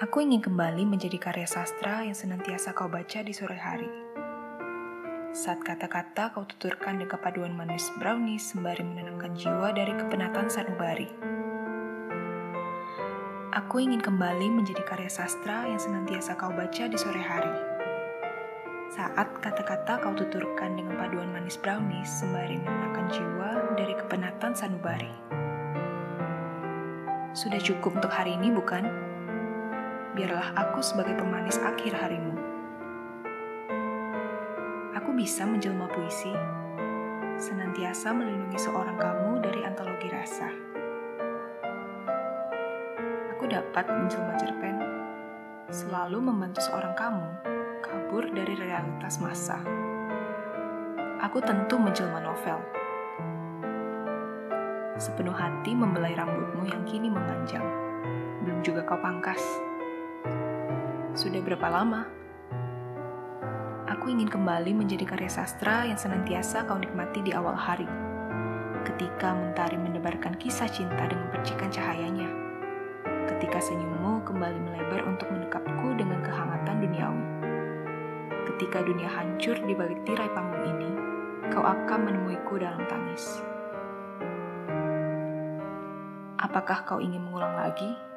Aku ingin kembali menjadi karya sastra yang senantiasa kau baca di sore hari. Saat kata-kata kau tuturkan dengan kepaduan manis brownies sembari menenangkan jiwa dari kepenatan sanubari. Aku ingin kembali menjadi karya sastra yang senantiasa kau baca di sore hari. Saat kata-kata kau tuturkan dengan paduan manis brownies sembari menenangkan jiwa dari kepenatan sanubari. Sudah cukup untuk hari ini, bukan? Biarlah aku sebagai pemanis akhir harimu. Aku bisa menjelma puisi, senantiasa melindungi seorang kamu dari antologi rasa. Aku dapat menjelma cerpen, selalu membantu seorang kamu kabur dari realitas masa. Aku tentu menjelma novel. Sepenuh hati membelai rambutmu yang kini memanjang. Belum juga kau pangkas. Sudah berapa lama? Aku ingin kembali menjadi karya sastra yang senantiasa kau nikmati di awal hari. Ketika mentari mendebarkan kisah cinta dengan percikan cahayanya. Ketika senyummu kembali melebar untuk mendekapku dengan kehangatan duniawi. Ketika dunia hancur di balik tirai panggung ini, kau akan menemuiku dalam tangis. Apakah kau ingin mengulang lagi?